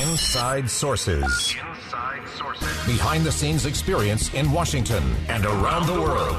Inside Sources. Inside Sources. Behind the scenes experience in Washington and around the world.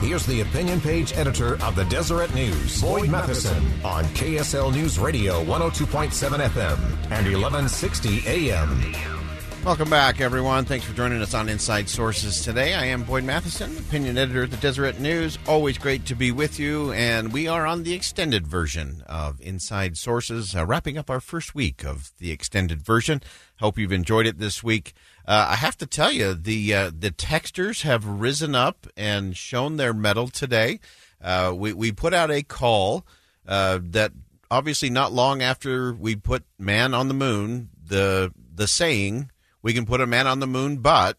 Here's the opinion page editor of the Deseret News, Boyd Matheson, on KSL News Radio 102.7 FM and 1160 AM. Welcome back, everyone. Thanks for joining us on Inside Sources today. I am Boyd Matheson, opinion editor at the Deseret News. Always great to be with you, and we are on the extended version of Inside Sources, uh, wrapping up our first week of the extended version. Hope you've enjoyed it this week. Uh, I have to tell you, the uh, the texters have risen up and shown their mettle today. Uh, we we put out a call uh, that obviously not long after we put man on the moon, the the saying we can put a man on the moon, but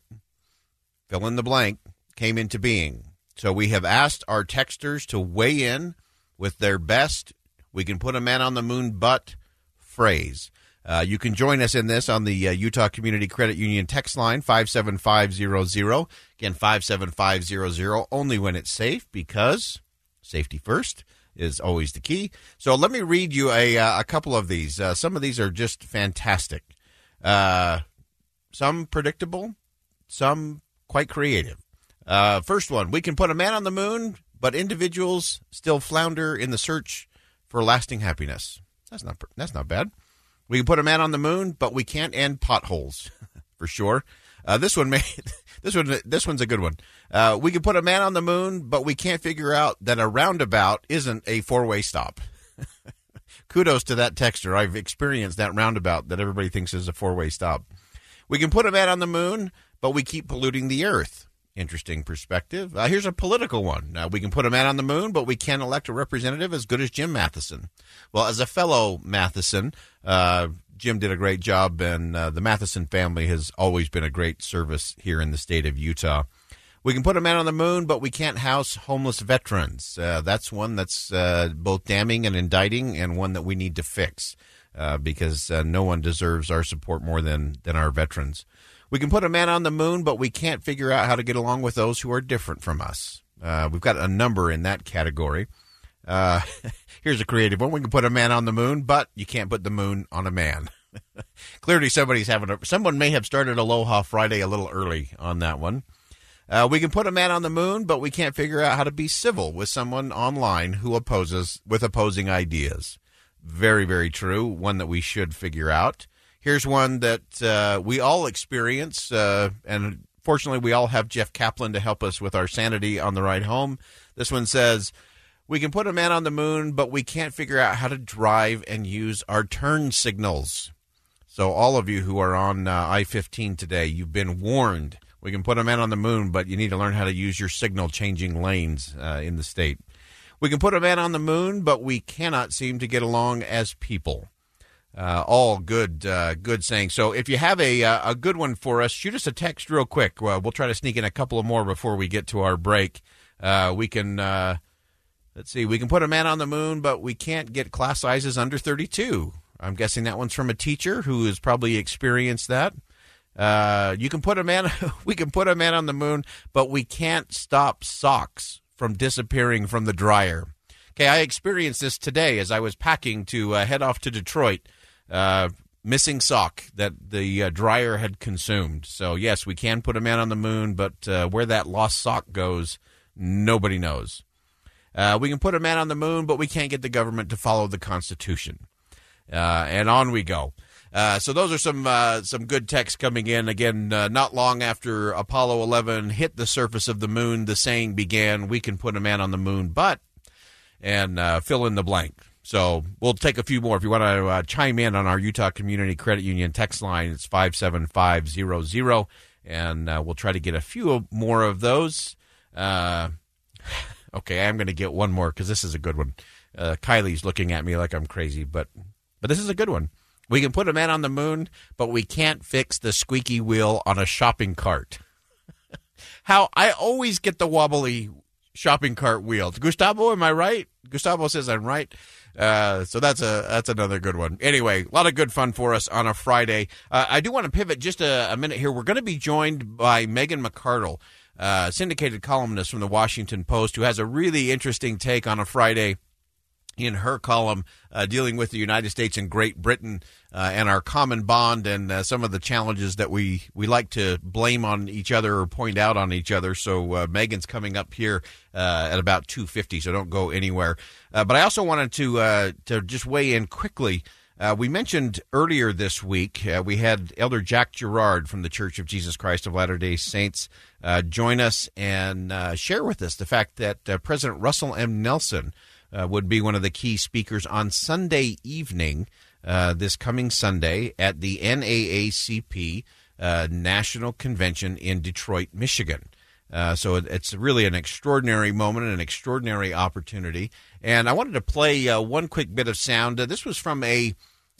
fill in the blank came into being. So we have asked our texters to weigh in with their best we can put a man on the moon, but phrase. Uh, you can join us in this on the uh, Utah Community Credit Union text line 57500. Again, 57500, only when it's safe because safety first is always the key. So let me read you a, uh, a couple of these. Uh, some of these are just fantastic. Some predictable, some quite creative. Uh, first one we can put a man on the moon, but individuals still flounder in the search for lasting happiness. That's not, that's not bad. We can put a man on the moon, but we can't end potholes for sure. Uh, this one may, this one, this one's a good one. Uh, we can put a man on the moon, but we can't figure out that a roundabout isn't a four way stop. Kudos to that texter. I've experienced that roundabout that everybody thinks is a four way stop. We can put a man on the moon, but we keep polluting the earth. Interesting perspective. Uh, here's a political one. Uh, we can put a man on the moon, but we can't elect a representative as good as Jim Matheson. Well, as a fellow Matheson, uh, Jim did a great job, and uh, the Matheson family has always been a great service here in the state of Utah. We can put a man on the moon, but we can't house homeless veterans. Uh, that's one that's uh, both damning and indicting, and one that we need to fix uh, because uh, no one deserves our support more than, than our veterans. We can put a man on the moon, but we can't figure out how to get along with those who are different from us. Uh, we've got a number in that category. Uh, here's a creative one. We can put a man on the moon, but you can't put the moon on a man. Clearly, somebody's having a. Someone may have started Aloha Friday a little early on that one. Uh, we can put a man on the moon, but we can't figure out how to be civil with someone online who opposes with opposing ideas. Very, very true. One that we should figure out. Here's one that uh, we all experience, uh, and fortunately, we all have Jeff Kaplan to help us with our sanity on the ride home. This one says, We can put a man on the moon, but we can't figure out how to drive and use our turn signals. So, all of you who are on uh, I 15 today, you've been warned. We can put a man on the moon, but you need to learn how to use your signal changing lanes uh, in the state. We can put a man on the moon, but we cannot seem to get along as people. Uh, all good, uh, good saying. So, if you have a uh, a good one for us, shoot us a text real quick. Well, try to sneak in a couple of more before we get to our break. Uh, we can uh, let's see. We can put a man on the moon, but we can't get class sizes under thirty-two. I'm guessing that one's from a teacher who has probably experienced that. You can put a man. we can put a man on the moon, but we can't stop socks from disappearing from the dryer. Okay, I experienced this today as I was packing to uh, head off to Detroit. Uh, missing sock that the uh, dryer had consumed. So, yes, we can put a man on the moon, but uh, where that lost sock goes, nobody knows. Uh, we can put a man on the moon, but we can't get the government to follow the Constitution. Uh, and on we go. Uh, so those are some uh, some good texts coming in. Again, uh, not long after Apollo 11 hit the surface of the moon, the saying began, "We can put a man on the moon, but," and uh, fill in the blank. So we'll take a few more. If you want to uh, chime in on our Utah Community Credit Union text line, it's five seven five zero zero, and we'll try to get a few more of those. okay, I'm going to get one more because this is a good one. Kylie's looking at me like I'm crazy, but but this is a good one. We can put a man on the moon, but we can't fix the squeaky wheel on a shopping cart. How I always get the wobbly shopping cart wheel. Gustavo, am I right? Gustavo says I'm right. Uh, so that's a that's another good one. Anyway, a lot of good fun for us on a Friday. Uh, I do want to pivot just a, a minute here. We're going to be joined by Megan McArdle, uh, syndicated columnist from the Washington Post, who has a really interesting take on a Friday in her column uh, dealing with the United States and Great Britain uh, and our common bond and uh, some of the challenges that we, we like to blame on each other or point out on each other. So uh, Megan's coming up here uh, at about 2.50, so don't go anywhere. Uh, but I also wanted to, to just weigh in quickly. we mentioned earlier this week, we had Elder Jack Gerard from the Church of Jesus Christ of Latter-day Saints join us and share with us the fact that President Russell M. Nelson – uh, would be one of the key speakers on Sunday evening, uh, this coming Sunday, at the NAACP uh, National Convention in Detroit, Michigan. Uh, so it, it's really an extraordinary moment, and an extraordinary opportunity. And I wanted to play uh, one quick bit of sound. Uh, this was from a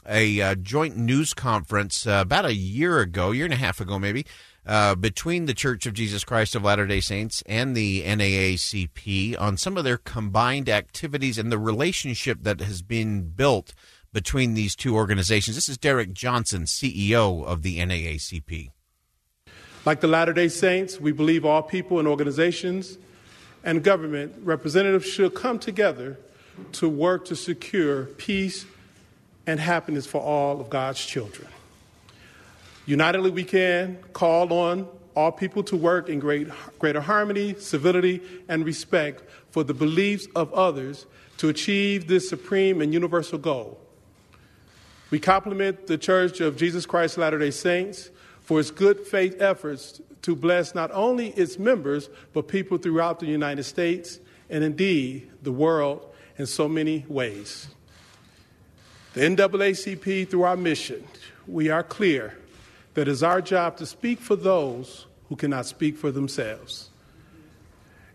a joint news conference about a year ago, year and a half ago, maybe, uh, between the Church of Jesus Christ of Latter day Saints and the NAACP on some of their combined activities and the relationship that has been built between these two organizations. This is Derrick Johnson, CEO of the NAACP. Like the Latter day Saints, we believe all people and organizations and government representatives should come together to work to secure peace and happiness for all of God's children. Unitedly, we can call on all people to work in great, greater harmony, civility, and respect for the beliefs of others to achieve this supreme and universal goal. We compliment the Church of Jesus Christ Latter day Saints for its good faith efforts to bless not only its members, but people throughout the United States and indeed the world in so many ways. The NAACP, through our mission, we are clear that it's our job to speak for those who cannot speak for themselves.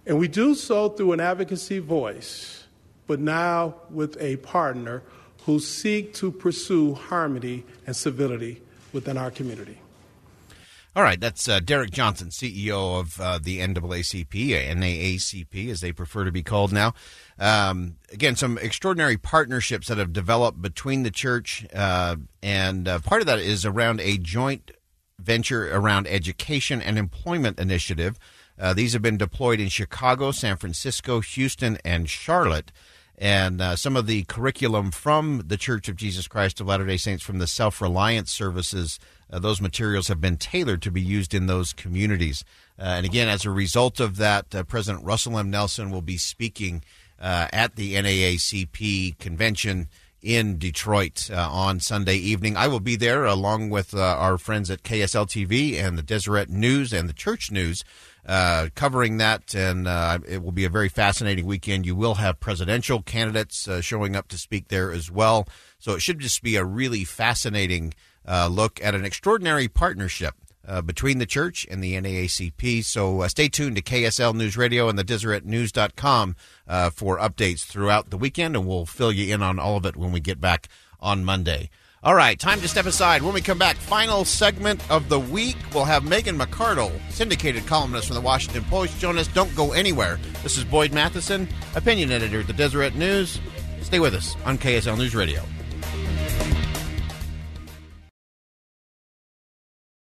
And we do so through an advocacy voice, but now with a partner who seek to pursue harmony and civility within our community. All right, that's uh, Derrick Johnson, CEO of uh, the NAACP, NAACP, as they prefer to be called now. Um, again, some extraordinary partnerships that have developed between the church, uh, and uh, part of that is around a joint venture around education and employment initiative. Uh, these have been deployed in Chicago, San Francisco, Houston, and Charlotte. And uh, some of the curriculum from the Church of Jesus Christ of Latter day Saints from the self reliance services uh, those materials have been tailored to be used in those communities. Uh, and again, as a result of that, uh, President Russell M. Nelson will be speaking uh, at the NAACP convention in Detroit uh, on Sunday evening. I will be there along with our friends at KSL TV and the Deseret News and the Church News. Uh, covering that, and uh, it will be a very fascinating weekend. You will have presidential candidates uh, showing up to speak there as well. So it should just be a really fascinating uh, look at an extraordinary partnership uh, between the church and the NAACP. So uh, stay tuned to KSL News Radio and the DeseretNews.com uh, for updates throughout the weekend, and we'll fill you in on all of it when we get back on Monday. All right, time to step aside. When we come back, final segment of the week, we'll have Megan McArdle, syndicated columnist from the Washington Post. Jonas, don't go anywhere. This is Boyd Matheson, opinion editor at the Deseret News. Stay with us on KSL News Radio.